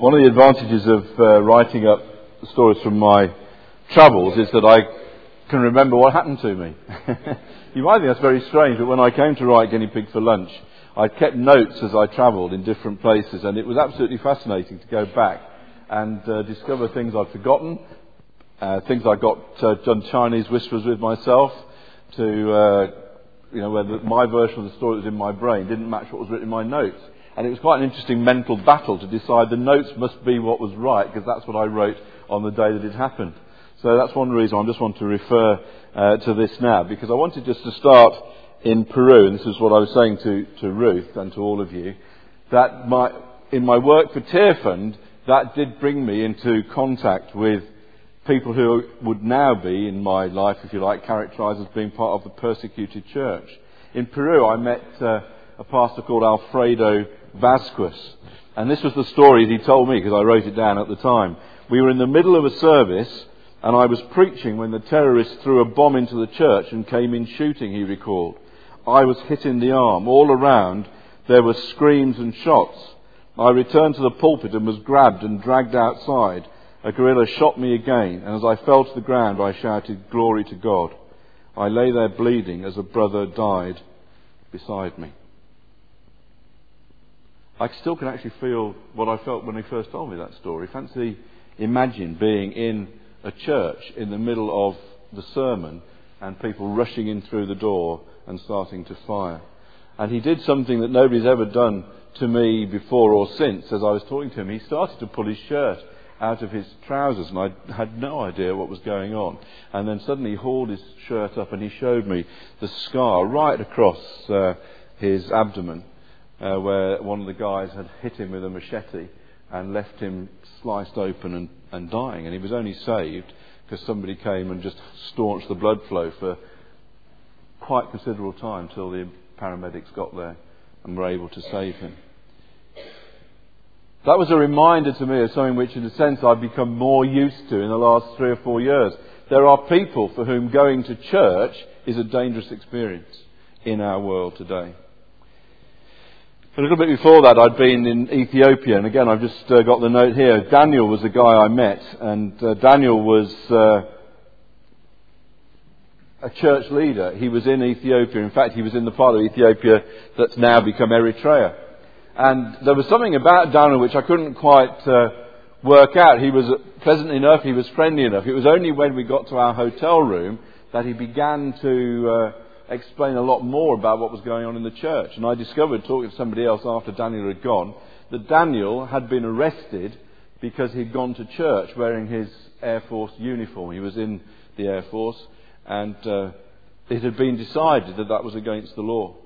One of the advantages of uh, writing up stories from my travels is that I can remember what happened to me. you might think that's very strange, but when I came to write Guinea Pig for Lunch, I kept notes as I travelled in different places, and it was absolutely fascinating to go back and uh, discover things I'd forgotten, uh, things I got uh, done Chinese whispers with myself, to uh, you know where my version of the story that was in my brain didn't match what was written in my notes. And it was quite an interesting mental battle to decide the notes must be what was right, because that's what I wrote on the day that it happened. So that's one reason I just want to refer uh, to this now, because I wanted just to start in Peru, and this is what I was saying to, to Ruth and to all of you, that my, in my work for Tearfund, that did bring me into contact with people who would now be, in my life, if you like, characterized as being part of the persecuted church. In Peru, I met uh, a pastor called Alfredo Vasquez. And this was the story he told me because I wrote it down at the time. We were in the middle of a service and I was preaching when the terrorists threw a bomb into the church and came in shooting, he recalled. I was hit in the arm. All around there were screams and shots. I returned to the pulpit and was grabbed and dragged outside. A guerrilla shot me again, and as I fell to the ground, I shouted, Glory to God. I lay there bleeding as a brother died beside me. I still can actually feel what I felt when he first told me that story. Fancy, imagine being in a church in the middle of the sermon and people rushing in through the door and starting to fire. And he did something that nobody's ever done to me before or since. As I was talking to him, he started to pull his shirt out of his trousers, and I had no idea what was going on. And then suddenly he hauled his shirt up and he showed me the scar right across uh, his abdomen uh, where one of the guys had hit him with a machete and left him sliced open and, and dying. And he was only saved because somebody came and just staunched the blood flow for quite considerable time till the paramedics got there and were able to save him. That was a reminder to me of something which, in a sense, I've become more used to in the last three or four years. There are people for whom going to church is a dangerous experience in our world today. A little bit before that, I'd been in Ethiopia, and again, I've just uh, got the note here. Daniel was a guy I met, and uh, Daniel was uh, a church leader. He was in Ethiopia. In fact, he was in the part of Ethiopia that's now become Eritrea. And there was something about Daniel which I couldn't quite uh, work out. He was pleasant enough, he was friendly enough. It was only when we got to our hotel room that he began to uh, explain a lot more about what was going on in the church. And I discovered, talking to somebody else after Daniel had gone, that Daniel had been arrested because he'd gone to church wearing his Air Force uniform. He was in the Air Force, and uh, it had been decided that that was against the law.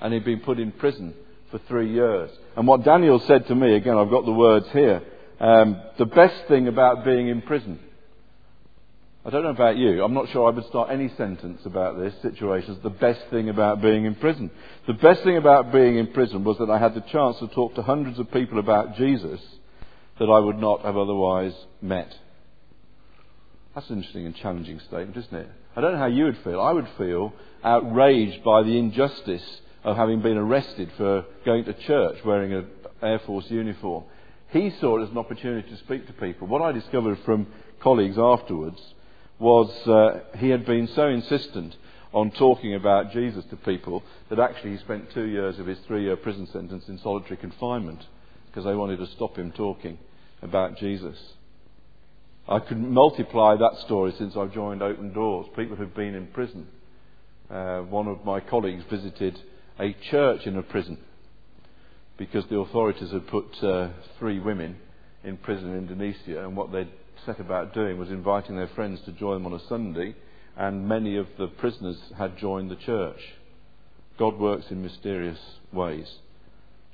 And he'd been put in prison for three years. And what Daniel said to me, again, I've got the words here, um, the best thing about being in prison I don't know about you. I'm not sure I would start any sentence about this situation as the best thing about being in prison. The best thing about being in prison was that I had the chance to talk to hundreds of people about Jesus that I would not have otherwise met. That's an interesting and challenging statement, isn't it? I don't know how you would feel. I would feel outraged by the injustice of having been arrested for going to church wearing an Air Force uniform. He saw it as an opportunity to speak to people. What I discovered from colleagues afterwards was uh, he had been so insistent on talking about Jesus to people that actually he spent two years of his three year prison sentence in solitary confinement because they wanted to stop him talking about Jesus. I could multiply that story since I've joined Open Doors. People who've been in prison. Uh, one of my colleagues visited a church in a prison because the authorities had put uh, three women in prison in Indonesia, and what they'd set about doing was inviting their friends to join them on a Sunday, and many of the prisoners had joined the church. God works in mysterious ways,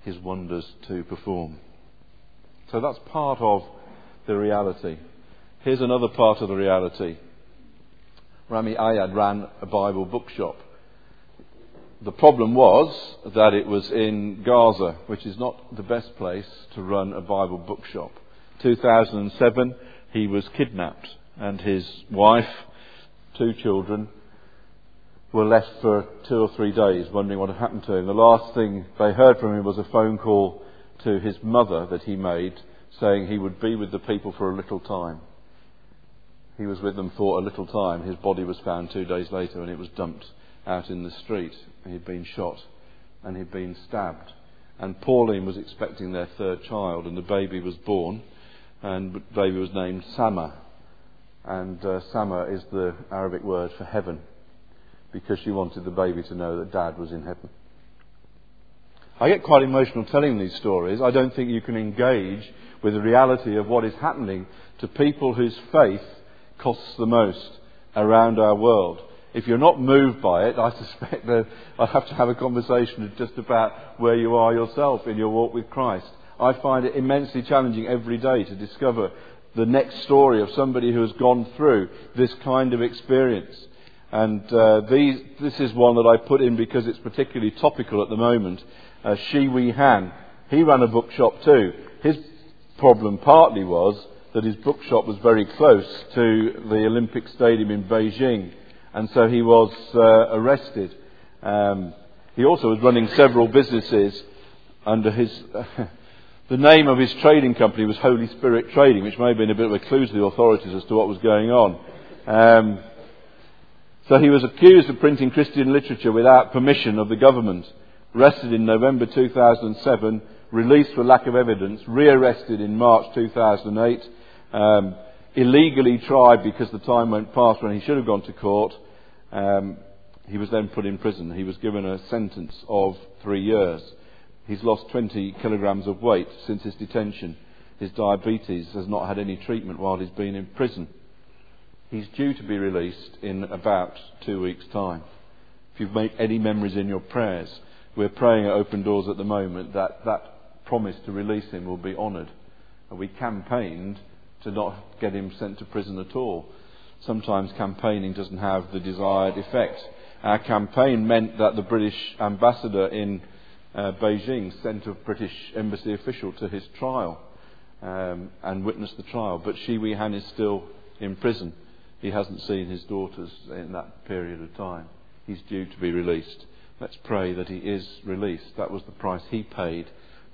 His wonders to perform. So that's part of the reality. Here's another part of the reality. Rami Ayyad ran a Bible bookshop. The problem was that it was in Gaza, which is not the best place to run a Bible bookshop. 2007, he was kidnapped, and his wife, two children, were left for two or three days wondering what had happened to him. The last thing they heard from him was a phone call to his mother that he made saying he would be with the people for a little time. He was with them for a little time. His body was found two days later and it was dumped out in the street. He'd been shot and he'd been stabbed. And Pauline was expecting their third child and the baby was born and baby was named Sama. And uh, Sama is the Arabic word for heaven because she wanted the baby to know that dad was in heaven. I get quite emotional telling these stories. I don't think you can engage with the reality of what is happening to people whose faith costs the most around our world. If you're not moved by it, I suspect that I have to have a conversation just about where you are yourself in your walk with Christ. I find it immensely challenging every day to discover the next story of somebody who has gone through this kind of experience. And uh, these, this is one that I put in because it's particularly topical at the moment. Uh, Shi Wei Han, he ran a bookshop too. His problem partly was that his bookshop was very close to the Olympic Stadium in Beijing, and so he was uh, arrested. Um, he also was running several businesses under his. the name of his trading company was Holy Spirit Trading, which may have been a bit of a clue to the authorities as to what was going on. Um, so he was accused of printing Christian literature without permission of the government. Arrested in November 2007, released for lack of evidence, rearrested in March 2008, um, illegally tried because the time went past when he should have gone to court. Um, he was then put in prison. He was given a sentence of three years. He's lost 20 kilograms of weight since his detention. His diabetes has not had any treatment while he's been in prison. He's due to be released in about two weeks' time. If you've made any memories in your prayers, we're praying at Open Doors at the moment that that promise to release him will be honoured. And we campaigned to not get him sent to prison at all. Sometimes campaigning doesn't have the desired effect. Our campaign meant that the British ambassador in uh, Beijing sent a British embassy official to his trial um, and witnessed the trial. But Shi Wei Han is still in prison. He hasn't seen his daughters in that period of time. He's due to be released. Let's pray that he is released. That was the price he paid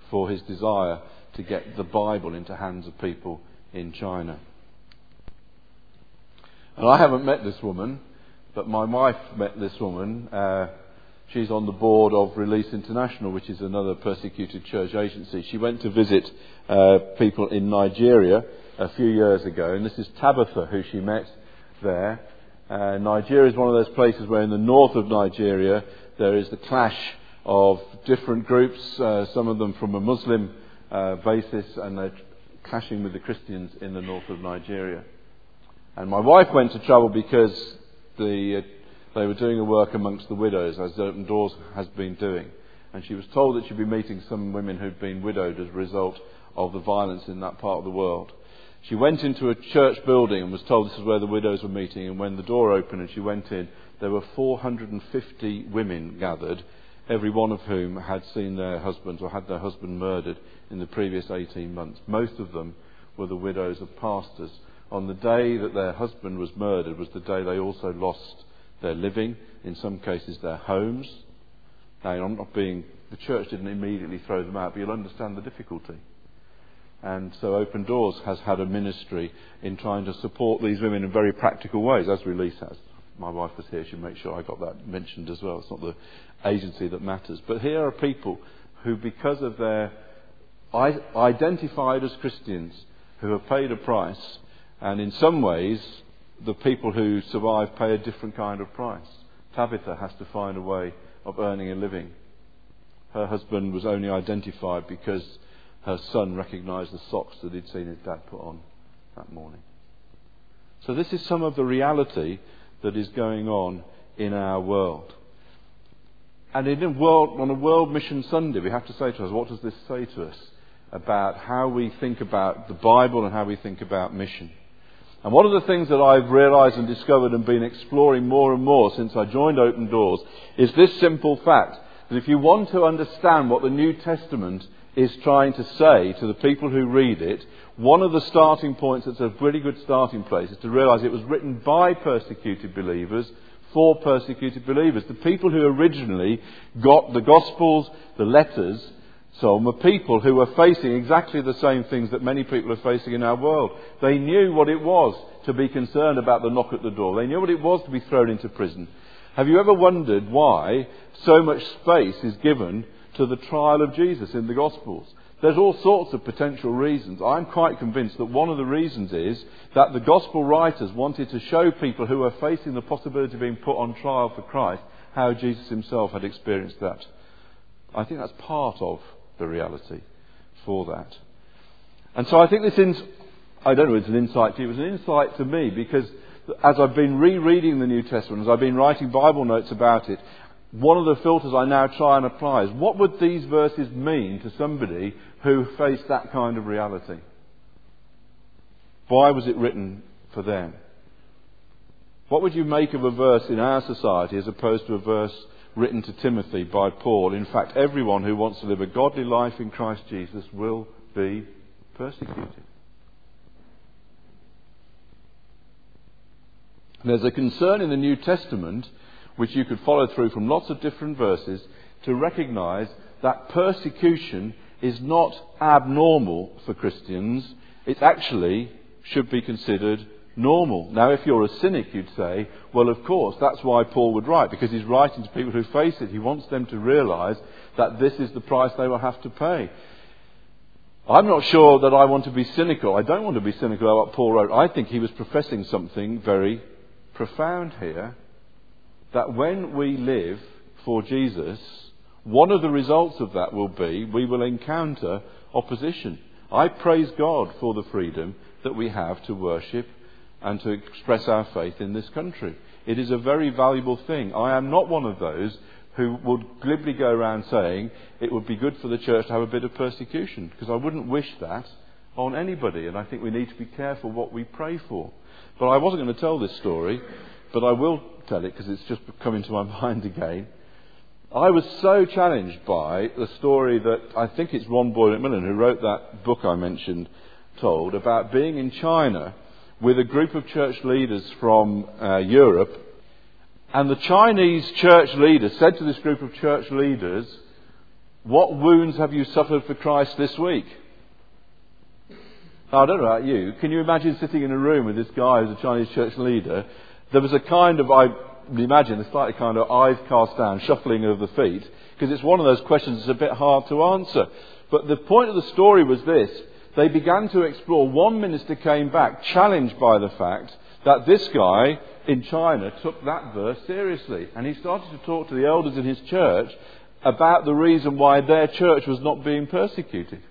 for his desire to get the Bible into hands of people in China. And I haven't met this woman, but my wife met this woman. Uh, she's on the board of Release International, which is another persecuted church agency. She went to visit uh, people in Nigeria a few years ago, and this is Tabitha who she met there. Uh, Nigeria is one of those places where in the north of Nigeria there is the clash of different groups, uh, some of them from a Muslim uh, basis, and they're clashing with the Christians in the north of Nigeria. And my wife went to trouble because the, uh, they were doing a work amongst the widows, as Open Doors has been doing. And she was told that she'd be meeting some women who'd been widowed as a result of the violence in that part of the world. She went into a church building and was told this is where the widows were meeting. And when the door opened and she went in, there were 450 women gathered, every one of whom had seen their husbands or had their husband murdered in the previous 18 months. Most of them were the widows of pastors. On the day that their husband was murdered was the day they also lost their living, in some cases their homes. Now, I'm not being, the church didn't immediately throw them out, but you'll understand the difficulty. And so Open Doors has had a ministry in trying to support these women in very practical ways, as Release has. My wife was here, she made sure I got that mentioned as well. It's not the agency that matters. But here are people who, because of their identified as Christians, who have paid a price, and in some ways, the people who survive pay a different kind of price. Tabitha has to find a way of earning a living. Her husband was only identified because her son recognized the socks that he'd seen his dad put on that morning. So, this is some of the reality that is going on in our world. And in a world, on a World Mission Sunday, we have to say to us, what does this say to us about how we think about the Bible and how we think about mission? And one of the things that I've realized and discovered and been exploring more and more since I joined Open Doors is this simple fact that if you want to understand what the New Testament is trying to say to the people who read it, one of the starting points that's a really good starting place is to realize it was written by persecuted believers for persecuted believers. The people who originally got the Gospels, the letters, some were people who were facing exactly the same things that many people are facing in our world. They knew what it was to be concerned about the knock at the door. They knew what it was to be thrown into prison. Have you ever wondered why so much space is given to the trial of Jesus in the Gospels? There's all sorts of potential reasons. I'm quite convinced that one of the reasons is that the Gospel writers wanted to show people who were facing the possibility of being put on trial for Christ how Jesus himself had experienced that. I think that's part of the reality for that. And so I think this, ins- I don't know it's an insight to you, it was an insight to me because as I've been rereading the New Testament, as I've been writing Bible notes about it, one of the filters I now try and apply is what would these verses mean to somebody who faced that kind of reality? Why was it written for them? What would you make of a verse in our society as opposed to a verse written to Timothy by Paul. In fact, everyone who wants to live a godly life in Christ Jesus will be persecuted. There's a concern in the New Testament, which you could follow through from lots of different verses, to recognize that persecution is not abnormal for Christians. It actually should be considered normal. Now, if you're a cynic, you'd say, well, of course, that's why Paul would write, because he's writing to people who face it. He wants them to realize that this is the price they will have to pay. I'm not sure that I want to be cynical. I don't want to be cynical about what Paul wrote. I think he was professing something very profound here that when we live for Jesus, one of the results of that will be we will encounter opposition. I praise God for the freedom that we have to worship and to express our faith in this country. It is a very valuable thing. I am not one of those who would glibly go around saying it would be good for the church to have a bit of persecution, because I wouldn't wish that on anybody, and I think we need to be careful what we pray for. But I wasn't going to tell this story, but I will tell it because it's just come into my mind again. I was so challenged by the story that I think it's Ron Boyd MacMillan who wrote that book I mentioned told about being in China with a group of church leaders from uh, Europe. And the Chinese church leader said to this group of church leaders, What wounds have you suffered for Christ this week? I don't know about you. Can you imagine sitting in a room with this guy who's a Chinese church leader? There was a kind of, I imagine, a slightly kind of eyes cast down, shuffling of the feet, because it's one of those questions that's a bit hard to answer. But the point of the story was this they began to explore. One minister came back challenged by the fact that this guy in China took that verse seriously. And he started to talk to the elders in his church about the reason why their church was not being persecuted.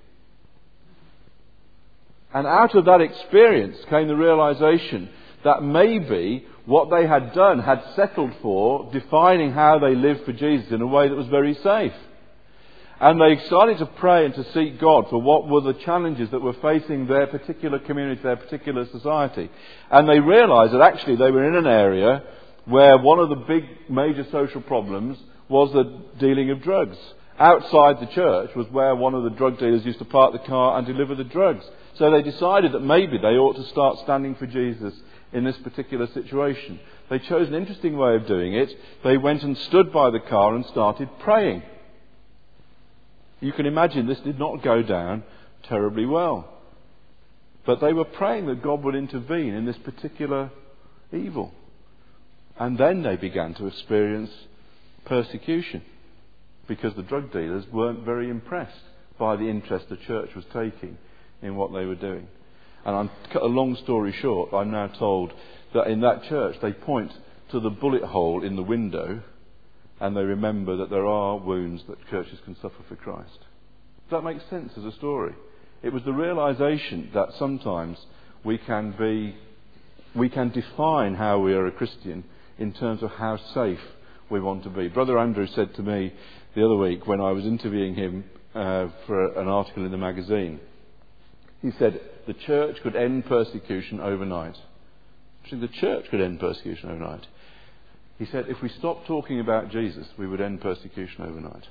And out of that experience came the realization that maybe what they had done had settled for defining how they lived for Jesus in a way that was very safe. And they started to pray and to seek God for what were the challenges that were facing their particular community, their particular society. And they realized that actually they were in an area where one of the big major social problems was the dealing of drugs. Outside the church was where one of the drug dealers used to park the car and deliver the drugs. So they decided that maybe they ought to start standing for Jesus in this particular situation. They chose an interesting way of doing it. They went and stood by the car and started praying. You can imagine this did not go down terribly well. But they were praying that God would intervene in this particular evil. And then they began to experience persecution because the drug dealers weren't very impressed by the interest the church was taking in what they were doing. And I'm cut a long story short, I'm now told that in that church they point to the bullet hole in the window and they remember that there are wounds that churches can suffer for Christ. Does that make sense as a story? It was the realization that sometimes we can be, we can define how we are a Christian in terms of how safe we want to be. Brother Andrew said to me the other week when I was interviewing him uh, for an article in the magazine, he said the church could end persecution overnight. Actually, the church could end persecution overnight. He said, if we stopped talking about Jesus, we would end persecution overnight.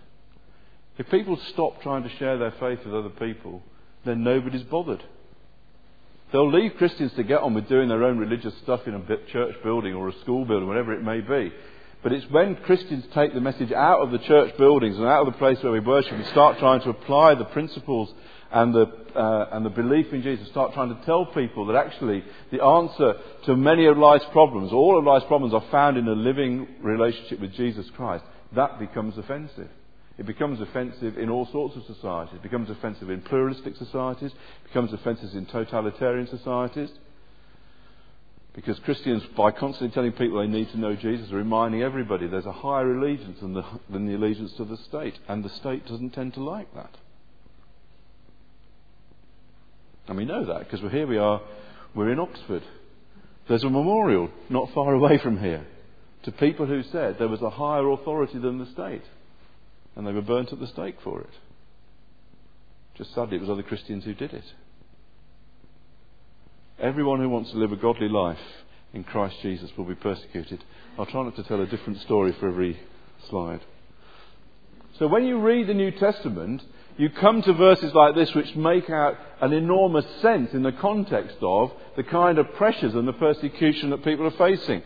If people stop trying to share their faith with other people, then nobody's bothered. They'll leave Christians to get on with doing their own religious stuff in a church building or a school building, whatever it may be. But it's when Christians take the message out of the church buildings and out of the place where we worship and start trying to apply the principles and the, uh, and the belief in Jesus, start trying to tell people that actually the answer to many of life's problems, all of life's problems, are found in a living relationship with Jesus Christ, that becomes offensive. It becomes offensive in all sorts of societies. It becomes offensive in pluralistic societies. It becomes offensive in totalitarian societies. Because Christians, by constantly telling people they need to know Jesus, are reminding everybody there's a higher allegiance than the, than the allegiance to the state. And the state doesn't tend to like that. And we know that because here we are, we're in Oxford. There's a memorial not far away from here to people who said there was a higher authority than the state. And they were burnt at the stake for it. Just sadly, it was other Christians who did it. Everyone who wants to live a godly life in Christ Jesus will be persecuted. I'll try not to tell a different story for every slide. So when you read the New Testament, you come to verses like this which make out an enormous sense in the context of the kind of pressures and the persecution that people are facing.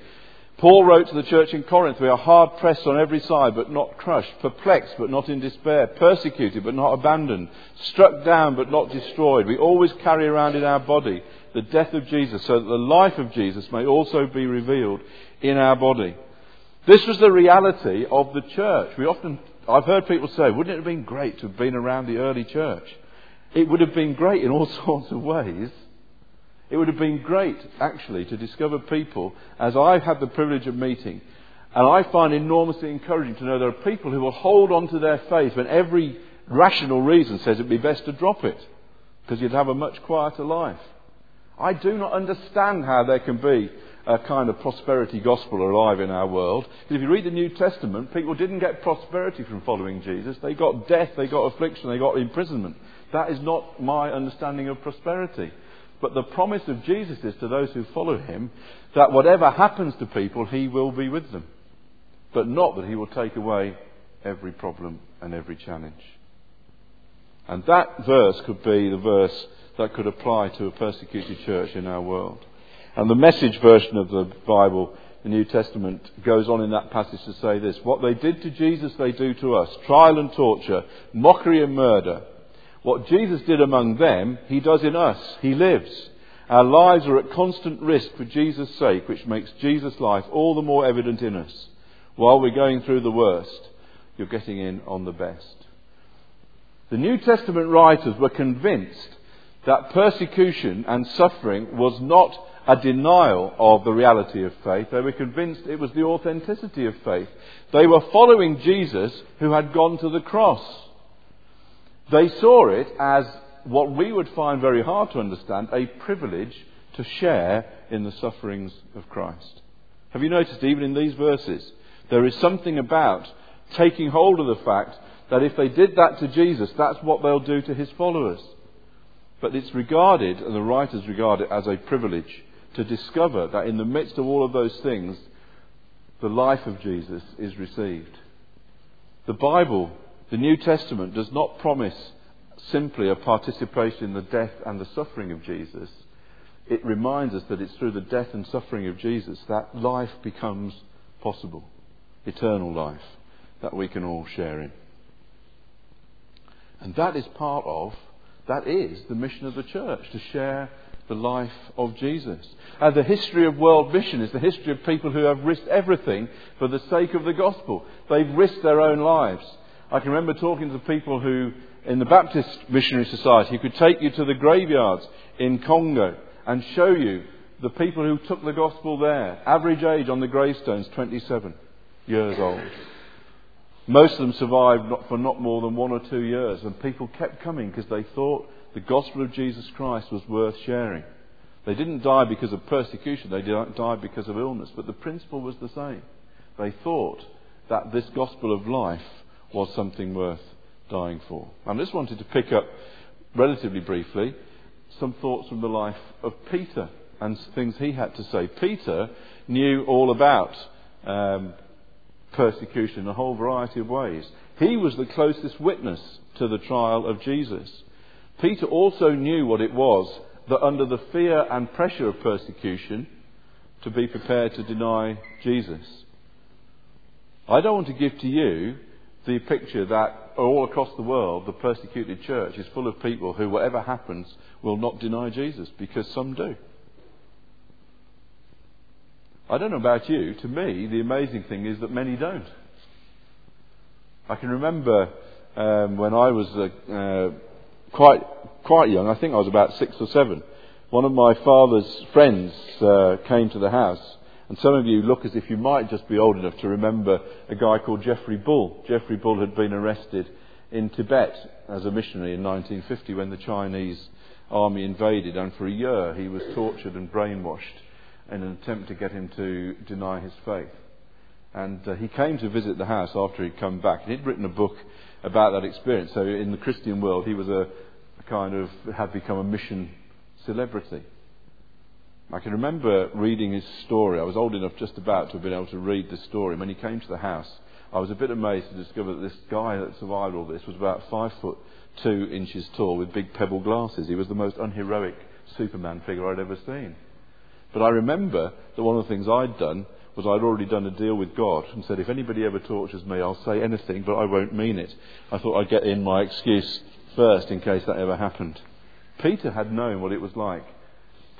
Paul wrote to the church in Corinth, We are hard pressed on every side, but not crushed, perplexed, but not in despair, persecuted, but not abandoned, struck down, but not destroyed. We always carry around in our body the death of Jesus, so that the life of Jesus may also be revealed in our body. This was the reality of the church. We often I've heard people say, wouldn't it have been great to have been around the early church? It would have been great in all sorts of ways. It would have been great, actually, to discover people, as I've had the privilege of meeting, and I find enormously encouraging to know there are people who will hold on to their faith when every rational reason says it'd be best to drop it, because you'd have a much quieter life. I do not understand how there can be a kind of prosperity gospel alive in our world. Because if you read the New Testament, people didn't get prosperity from following Jesus. They got death, they got affliction, they got imprisonment. That is not my understanding of prosperity. But the promise of Jesus is to those who follow him that whatever happens to people, he will be with them. But not that he will take away every problem and every challenge. And that verse could be the verse that could apply to a persecuted church in our world. And the message version of the Bible, the New Testament, goes on in that passage to say this What they did to Jesus, they do to us trial and torture, mockery and murder. What Jesus did among them, he does in us. He lives. Our lives are at constant risk for Jesus' sake, which makes Jesus' life all the more evident in us. While we're going through the worst, you're getting in on the best. The New Testament writers were convinced that persecution and suffering was not a denial of the reality of faith. They were convinced it was the authenticity of faith. They were following Jesus who had gone to the cross. They saw it as what we would find very hard to understand a privilege to share in the sufferings of Christ. Have you noticed, even in these verses, there is something about taking hold of the fact that if they did that to Jesus, that's what they'll do to his followers. But it's regarded, and the writers regard it as a privilege to discover that in the midst of all of those things, the life of Jesus is received. The Bible, the New Testament, does not promise simply a participation in the death and the suffering of Jesus. It reminds us that it's through the death and suffering of Jesus that life becomes possible, eternal life that we can all share in. And that is part of, that is the mission of the church, to share the life of Jesus. And the history of world mission is the history of people who have risked everything for the sake of the gospel. They've risked their own lives. I can remember talking to people who, in the Baptist Missionary Society, who could take you to the graveyards in Congo and show you the people who took the gospel there. Average age on the gravestones, 27 years old. Most of them survived for not more than one or two years, and people kept coming because they thought the gospel of Jesus Christ was worth sharing. They didn't die because of persecution, they died because of illness, but the principle was the same. They thought that this gospel of life was something worth dying for. I just wanted to pick up relatively briefly some thoughts from the life of Peter and things he had to say. Peter knew all about um, persecution in a whole variety of ways. He was the closest witness to the trial of Jesus. Peter also knew what it was that under the fear and pressure of persecution, to be prepared to deny Jesus. I don't want to give to you the picture that all across the world the persecuted church is full of people who, whatever happens, will not deny Jesus, because some do. I don't know about you. To me, the amazing thing is that many don't. I can remember um, when I was uh, uh, quite quite young. I think I was about six or seven. One of my father's friends uh, came to the house, and some of you look as if you might just be old enough to remember a guy called Geoffrey Bull. Geoffrey Bull had been arrested in Tibet as a missionary in 1950 when the Chinese army invaded, and for a year he was tortured and brainwashed in an attempt to get him to deny his faith. And uh, he came to visit the house after he'd come back. And he'd written a book about that experience. So in the Christian world, he was a kind of, had become a mission celebrity. I can remember reading his story. I was old enough just about to have been able to read the story. When he came to the house, I was a bit amazed to discover that this guy that survived all this was about five foot two inches tall with big pebble glasses. He was the most unheroic Superman figure I'd ever seen. But I remember that one of the things I'd done was I'd already done a deal with God and said, if anybody ever tortures me, I'll say anything, but I won't mean it. I thought I'd get in my excuse first in case that ever happened. Peter had known what it was like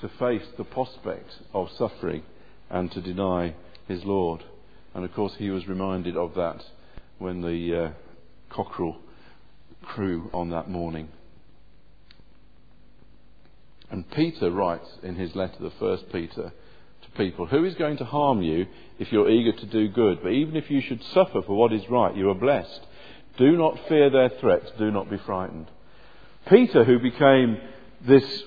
to face the prospect of suffering and to deny his Lord. And of course, he was reminded of that when the uh, cockerel crew on that morning. And Peter writes in his letter, the first Peter, to people, Who is going to harm you if you're eager to do good? But even if you should suffer for what is right, you are blessed. Do not fear their threats, do not be frightened. Peter, who became this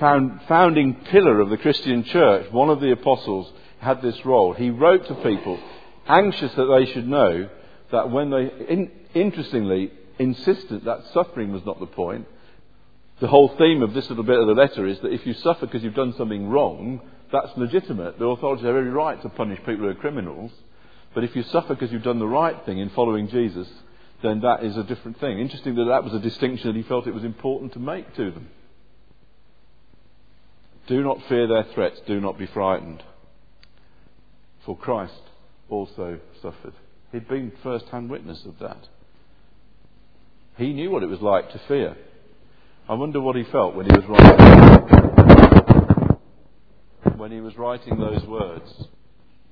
founding pillar of the Christian church, one of the apostles, had this role. He wrote to people, anxious that they should know that when they, in, interestingly, insisted that suffering was not the point, the whole theme of this little bit of the letter is that if you suffer because you've done something wrong, that's legitimate. The authorities have every right to punish people who are criminals. But if you suffer because you've done the right thing in following Jesus, then that is a different thing. Interesting that that was a distinction that he felt it was important to make to them. Do not fear their threats, do not be frightened. For Christ also suffered. He'd been first hand witness of that. He knew what it was like to fear. I wonder what he felt when he was writing when he was writing those words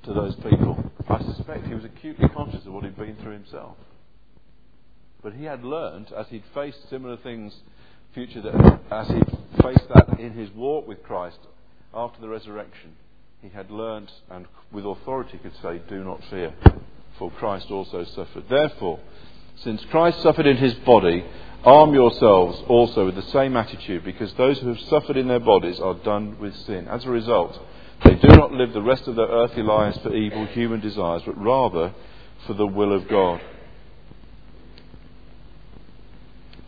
to those people. I suspect he was acutely conscious of what he'd been through himself. But he had learned, as he'd faced similar things, future that, as he'd faced that in his walk with Christ after the resurrection, he had learned and with authority could say, "Do not fear, for Christ also suffered." Therefore, since Christ suffered in his body Arm yourselves also with the same attitude, because those who have suffered in their bodies are done with sin. As a result, they do not live the rest of their earthly lives for evil human desires, but rather for the will of God.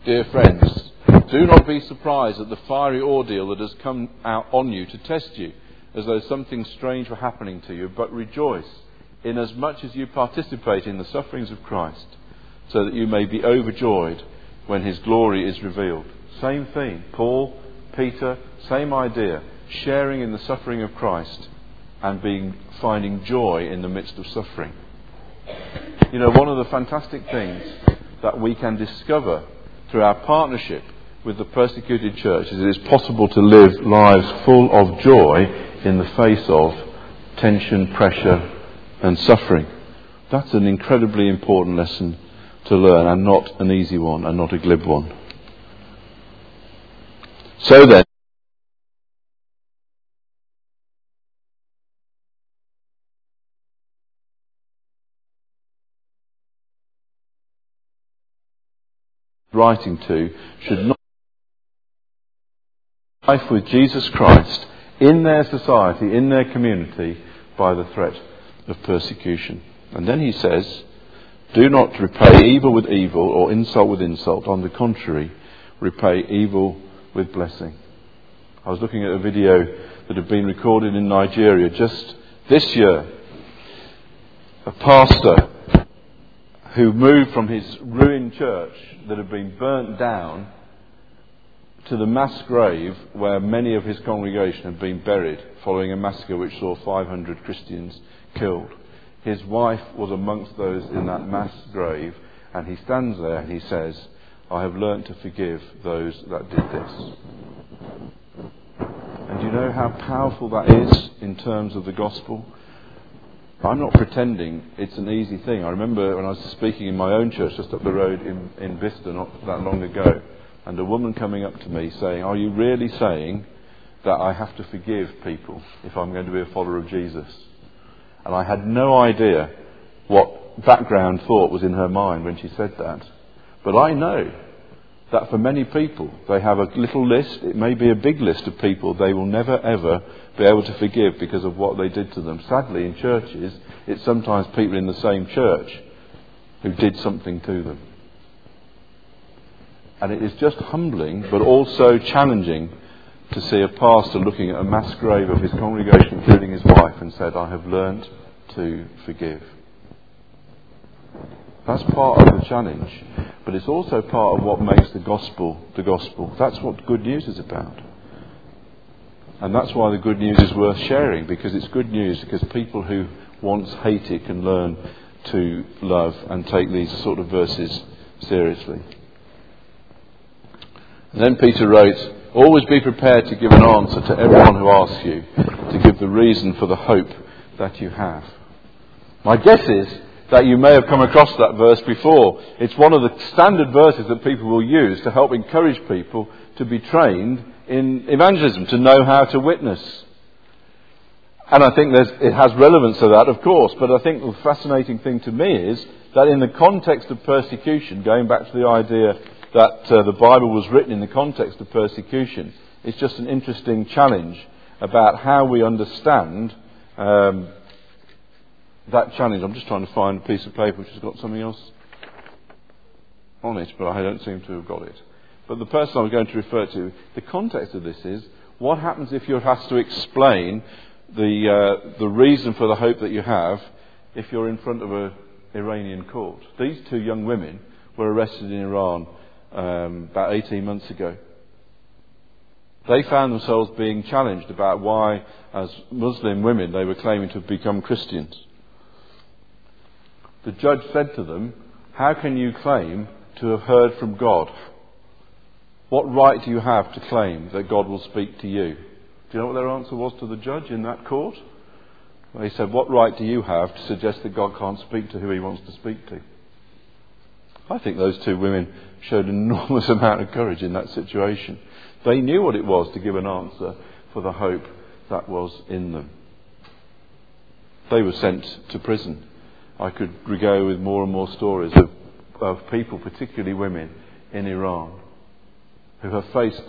Dear friends, do not be surprised at the fiery ordeal that has come out on you to test you, as though something strange were happening to you, but rejoice inasmuch as much as you participate in the sufferings of Christ, so that you may be overjoyed when his glory is revealed. Same theme. Paul, Peter, same idea. Sharing in the suffering of Christ and being, finding joy in the midst of suffering. You know, one of the fantastic things that we can discover through our partnership with the persecuted church is it is possible to live lives full of joy in the face of tension, pressure, and suffering. That's an incredibly important lesson to learn and not an easy one and not a glib one. So then, writing to should not life with Jesus Christ in their society, in their community, by the threat of persecution. And then he says, do not repay evil with evil or insult with insult. On the contrary, repay evil with blessing. I was looking at a video that had been recorded in Nigeria just this year. A pastor who moved from his ruined church that had been burnt down to the mass grave where many of his congregation had been buried following a massacre which saw 500 Christians killed. His wife was amongst those in that mass grave, and he stands there and he says, I have learnt to forgive those that did this. And you know how powerful that is in terms of the gospel? I'm not pretending it's an easy thing. I remember when I was speaking in my own church just up the road in, in Bicester not that long ago, and a woman coming up to me saying, Are you really saying that I have to forgive people if I'm going to be a follower of Jesus? And I had no idea what background thought was in her mind when she said that. But I know that for many people, they have a little list, it may be a big list of people they will never ever be able to forgive because of what they did to them. Sadly, in churches, it's sometimes people in the same church who did something to them. And it is just humbling, but also challenging to see a pastor looking at a mass grave of his congregation, including his wife, and said, I have learnt to forgive. That's part of the challenge. But it's also part of what makes the gospel the gospel. That's what good news is about. And that's why the good news is worth sharing, because it's good news because people who once hated can learn to love and take these sort of verses seriously. And then Peter wrote, Always be prepared to give an answer to everyone who asks you, to give the reason for the hope that you have. My guess is that you may have come across that verse before. It's one of the standard verses that people will use to help encourage people to be trained in evangelism, to know how to witness. And I think it has relevance to that, of course, but I think the fascinating thing to me is that in the context of persecution, going back to the idea that uh, the Bible was written in the context of persecution, it's just an interesting challenge about how we understand um, that challenge. I'm just trying to find a piece of paper which has got something else on it, but I don't seem to have got it. But the person I'm going to refer to, the context of this is what happens if you have to explain the, uh, the reason for the hope that you have if you're in front of an Iranian court? These two young women were arrested in Iran um, about 18 months ago. They found themselves being challenged about why, as Muslim women, they were claiming to have become Christians the judge said to them, How can you claim to have heard from God? What right do you have to claim that God will speak to you? Do you know what their answer was to the judge in that court? They said, What right do you have to suggest that God can't speak to who he wants to speak to? I think those two women showed an enormous amount of courage in that situation. They knew what it was to give an answer for the hope that was in them. They were sent to prison I could go with more and more stories of, of people, particularly women, in Iran, who have faced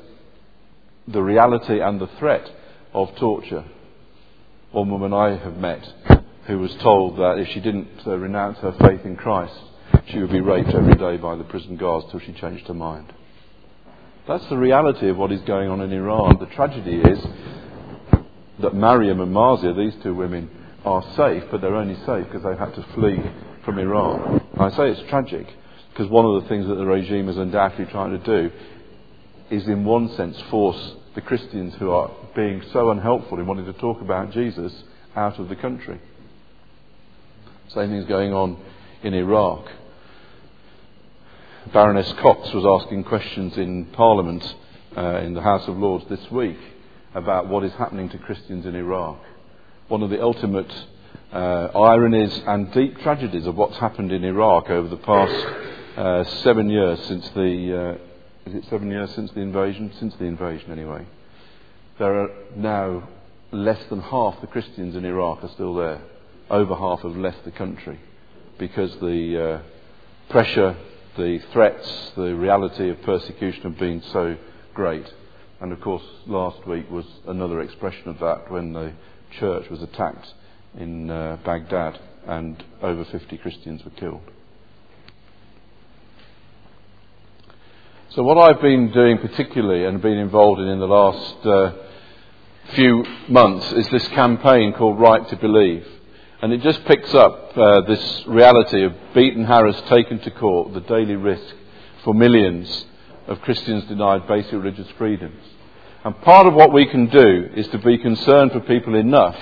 the reality and the threat of torture. One woman I have met who was told that if she didn't uh, renounce her faith in Christ, she would be raped every day by the prison guards till she changed her mind. That's the reality of what is going on in Iran. The tragedy is that Mariam and Marzieh, these two women, are safe, but they're only safe because they had to flee from Iran. And I say it's tragic because one of the things that the regime is undoubtedly trying to do is, in one sense, force the Christians who are being so unhelpful in wanting to talk about Jesus out of the country. Same thing is going on in Iraq. Baroness Cox was asking questions in Parliament, uh, in the House of Lords this week, about what is happening to Christians in Iraq one of the ultimate uh, ironies and deep tragedies of what's happened in Iraq over the past uh, seven years since the uh, is it seven years since the invasion? Since the invasion, anyway. There are now less than half the Christians in Iraq are still there. Over half have left the country because the uh, pressure, the threats, the reality of persecution have been so great. And of course, last week was another expression of that when the church was attacked in uh, Baghdad and over 50 Christians were killed. So, what I've been doing particularly and been involved in in the last uh, few months is this campaign called Right to Believe. And it just picks up uh, this reality of beaten Harris taken to court, the daily risk for millions of Christians denied basic religious freedoms. And part of what we can do is to be concerned for people enough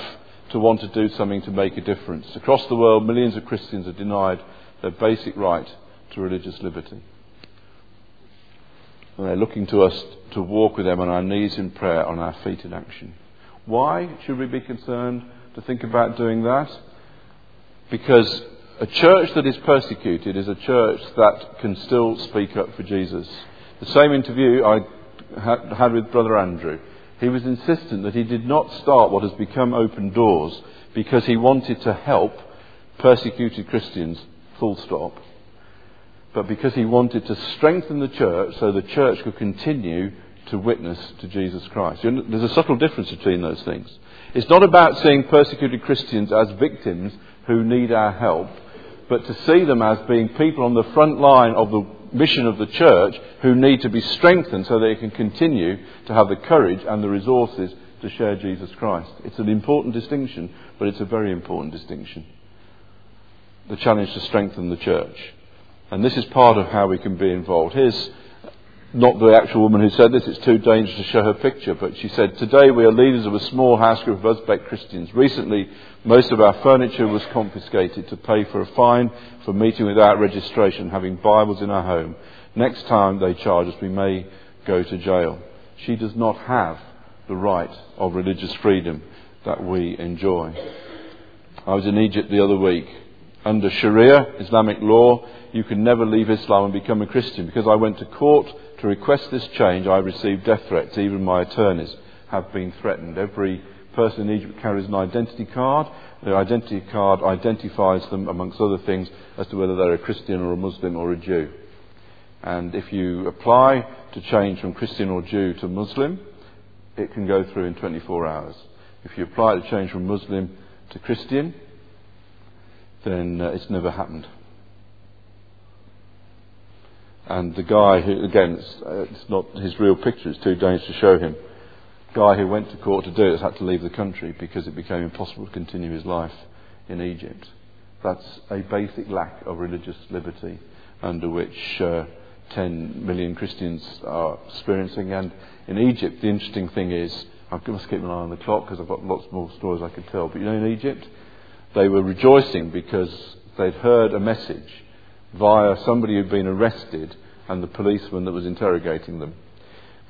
to want to do something to make a difference. Across the world, millions of Christians are denied their basic right to religious liberty. And they're looking to us to walk with them on our knees in prayer, on our feet in action. Why should we be concerned to think about doing that? Because a church that is persecuted is a church that can still speak up for Jesus. The same interview I had with Brother Andrew. He was insistent that he did not start what has become open doors because he wanted to help persecuted Christians, full stop, but because he wanted to strengthen the church so the church could continue to witness to Jesus Christ. There's a subtle difference between those things. It's not about seeing persecuted Christians as victims who need our help, but to see them as being people on the front line of the mission of the church who need to be strengthened so they can continue to have the courage and the resources to share Jesus Christ. It's an important distinction, but it's a very important distinction. The challenge to strengthen the church. And this is part of how we can be involved. Here's not the actual woman who said this, it's too dangerous to show her picture, but she said, Today we are leaders of a small house group of Uzbek Christians. Recently, most of our furniture was confiscated to pay for a fine for meeting without registration, having Bibles in our home. Next time they charge us, we may go to jail. She does not have the right of religious freedom that we enjoy. I was in Egypt the other week. Under Sharia, Islamic law, you can never leave Islam and become a Christian. Because I went to court to request this change, I received death threats. Even my attorneys have been threatened. Every person in Egypt carries an identity card. The identity card identifies them, amongst other things, as to whether they're a Christian or a Muslim or a Jew. And if you apply to change from Christian or Jew to Muslim, it can go through in 24 hours. If you apply to change from Muslim to Christian, then uh, it's never happened. And the guy who, again, it's, uh, it's, not his real picture, it's too dangerous to show him. Guy who went to court to do it had to leave the country because it became impossible to continue his life in Egypt. That's a basic lack of religious liberty under which uh, 10 million Christians are experiencing. And in Egypt, the interesting thing is, I must keep an eye on the clock because I've got lots more stories I could tell. But you know, in Egypt, they were rejoicing because they'd heard a message via somebody who'd been arrested and the policeman that was interrogating them.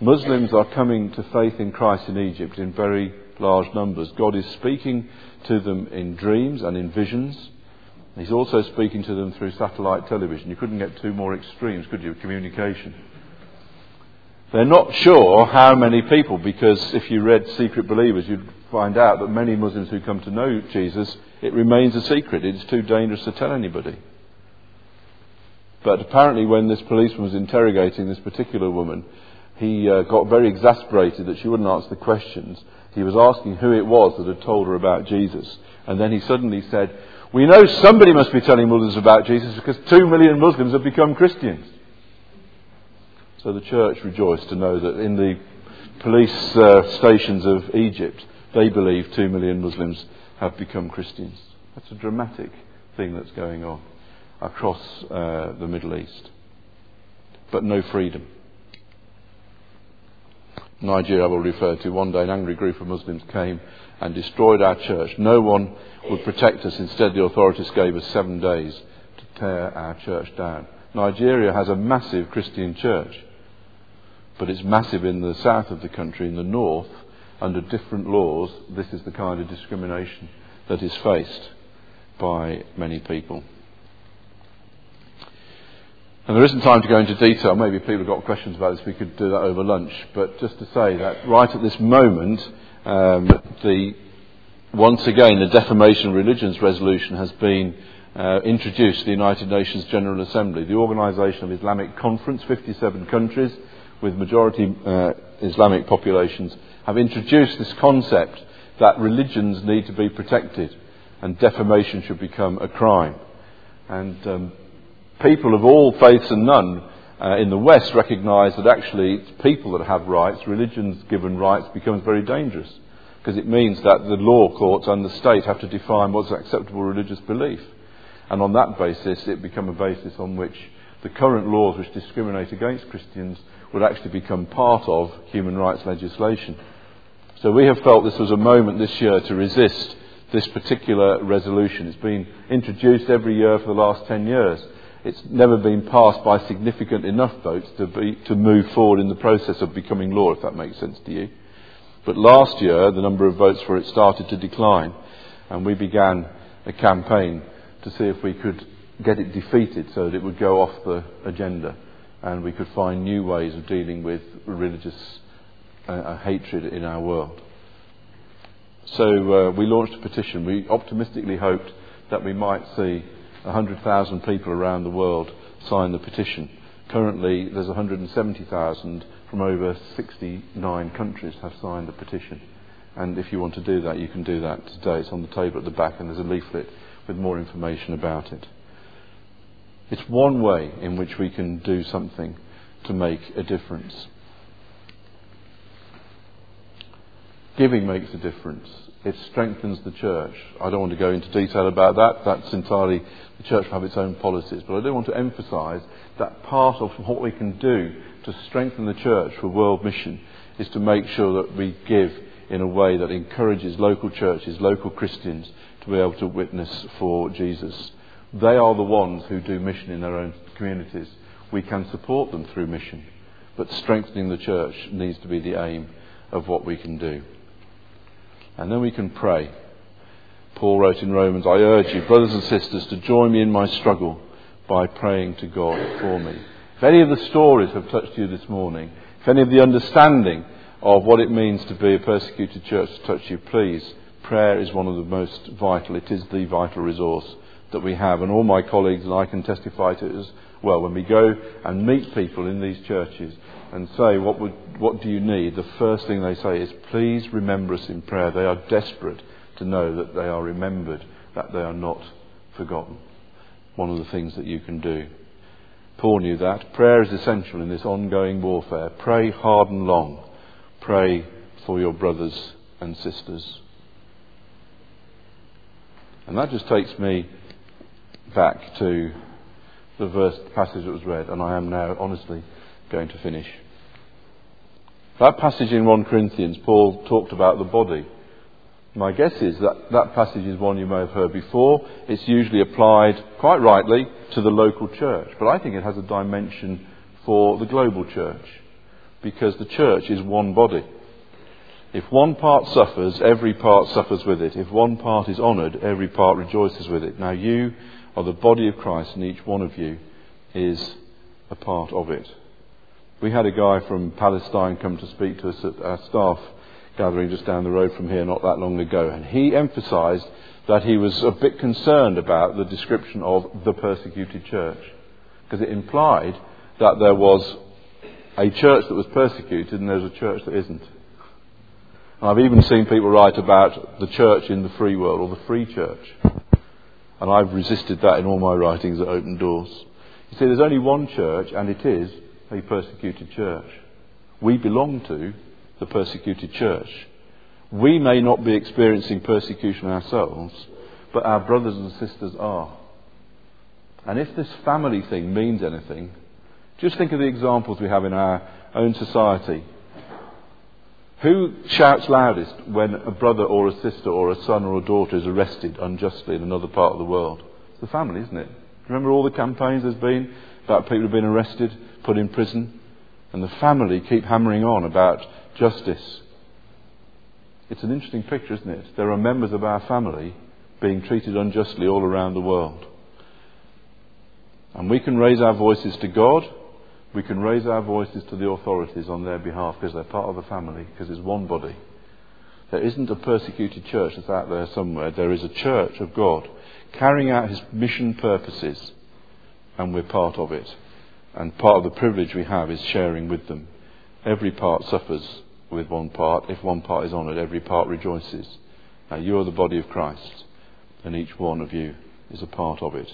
Muslims are coming to faith in Christ in Egypt in very large numbers. God is speaking to them in dreams and in visions. He's also speaking to them through satellite television. You couldn't get two more extremes, could you, of communication? They're not sure how many people, because if you read Secret Believers, you'd find out that many Muslims who come to know Jesus, it remains a secret. It's too dangerous to tell anybody. But apparently, when this policeman was interrogating this particular woman, he uh, got very exasperated that she wouldn't answer the questions. He was asking who it was that had told her about Jesus. And then he suddenly said, We know somebody must be telling Muslims about Jesus because two million Muslims have become Christians. So the church rejoiced to know that in the police uh, stations of Egypt, they believe two million Muslims have become Christians. That's a dramatic thing that's going on across uh, the Middle East. But no freedom. Nigeria, I will refer to. One day, an angry group of Muslims came and destroyed our church. No one would protect us. Instead, the authorities gave us seven days to tear our church down. Nigeria has a massive Christian church, but it's massive in the south of the country. In the north, under different laws, this is the kind of discrimination that is faced by many people. And there isn't time to go into detail. Maybe people have got questions about this. We could do that over lunch. But just to say that right at this moment, um, the, once again, the Defamation of Religions resolution has been uh, introduced to the United Nations General Assembly. The Organisation of Islamic Conference, 57 countries with majority uh, Islamic populations, have introduced this concept that religions need to be protected and defamation should become a crime. And um, people of all faiths and none uh, in the West recognise that actually it's people that have rights, religions given rights becomes very dangerous because it means that the law courts and the state have to define what's acceptable religious belief. And on that basis, it become a basis on which the current laws which discriminate against Christians would actually become part of human rights legislation. So we have felt this was a moment this year to resist this particular resolution. It's been introduced every year for the last 10 years. It's never been passed by significant enough votes to, be, to move forward in the process of becoming law, if that makes sense to you. But last year, the number of votes for it started to decline, and we began a campaign to see if we could get it defeated so that it would go off the agenda and we could find new ways of dealing with religious uh, uh hatred in our world. So uh, we launched a petition. We optimistically hoped that we might see 100,000 people around the world signed the petition. Currently, there's 170,000 from over 69 countries have signed the petition. And if you want to do that, you can do that today. It's on the table at the back, and there's a leaflet with more information about it. It's one way in which we can do something to make a difference. Giving makes a difference. It strengthens the church. I don't want to go into detail about that. That's entirely, the church will have its own policies. But I do want to emphasise that part of what we can do to strengthen the church for world mission is to make sure that we give in a way that encourages local churches, local Christians to be able to witness for Jesus. They are the ones who do mission in their own communities. We can support them through mission, but strengthening the church needs to be the aim of what we can do. And then we can pray. Paul wrote in Romans, I urge you, brothers and sisters, to join me in my struggle by praying to God for me. If any of the stories have touched you this morning, if any of the understanding of what it means to be a persecuted church has touched you, please, prayer is one of the most vital. It is the vital resource that we have. And all my colleagues and I can testify to it as well. When we go and meet people in these churches and say, what, would, what do you need? The first thing they say is, please remember us in prayer. They are desperate to know that they are remembered, that they are not forgotten. One of the things that you can do. Paul knew that. Prayer is essential in this ongoing warfare. Pray hard and long. Pray for your brothers and sisters. And that just takes me back to the verse the passage that was read, and I am now honestly going to finish. That passage in 1 Corinthians, Paul talked about the body. My guess is that that passage is one you may have heard before. It's usually applied, quite rightly, to the local church. But I think it has a dimension for the global church. Because the church is one body. If one part suffers, every part suffers with it. If one part is honoured, every part rejoices with it. Now you are the body of Christ, and each one of you is a part of it. We had a guy from Palestine come to speak to us at our staff gathering just down the road from here not that long ago, and he emphasised that he was a bit concerned about the description of the persecuted church, because it implied that there was a church that was persecuted and there's a church that isn't. And I've even seen people write about the church in the free world or the free church. And I've resisted that in all my writings at Open Doors. You see, there's only one church, and it is a persecuted church. We belong to the persecuted church. We may not be experiencing persecution ourselves, but our brothers and sisters are. And if this family thing means anything, just think of the examples we have in our own society. Who shouts loudest when a brother or a sister or a son or a daughter is arrested unjustly in another part of the world? It's the family, isn't it? Remember all the campaigns there's been about people who've been arrested, put in prison? And the family keep hammering on about justice. It's an interesting picture, isn't it? There are members of our family being treated unjustly all around the world. And we can raise our voices to God we can raise our voices to the authorities on their behalf because they're part of the family, because it's one body. There isn't a persecuted church that's out there somewhere. There is a church of God carrying out his mission purposes, and we're part of it. And part of the privilege we have is sharing with them. Every part suffers with one part. If one part is honoured, every part rejoices. Now, you are the body of Christ, and each one of you is a part of it.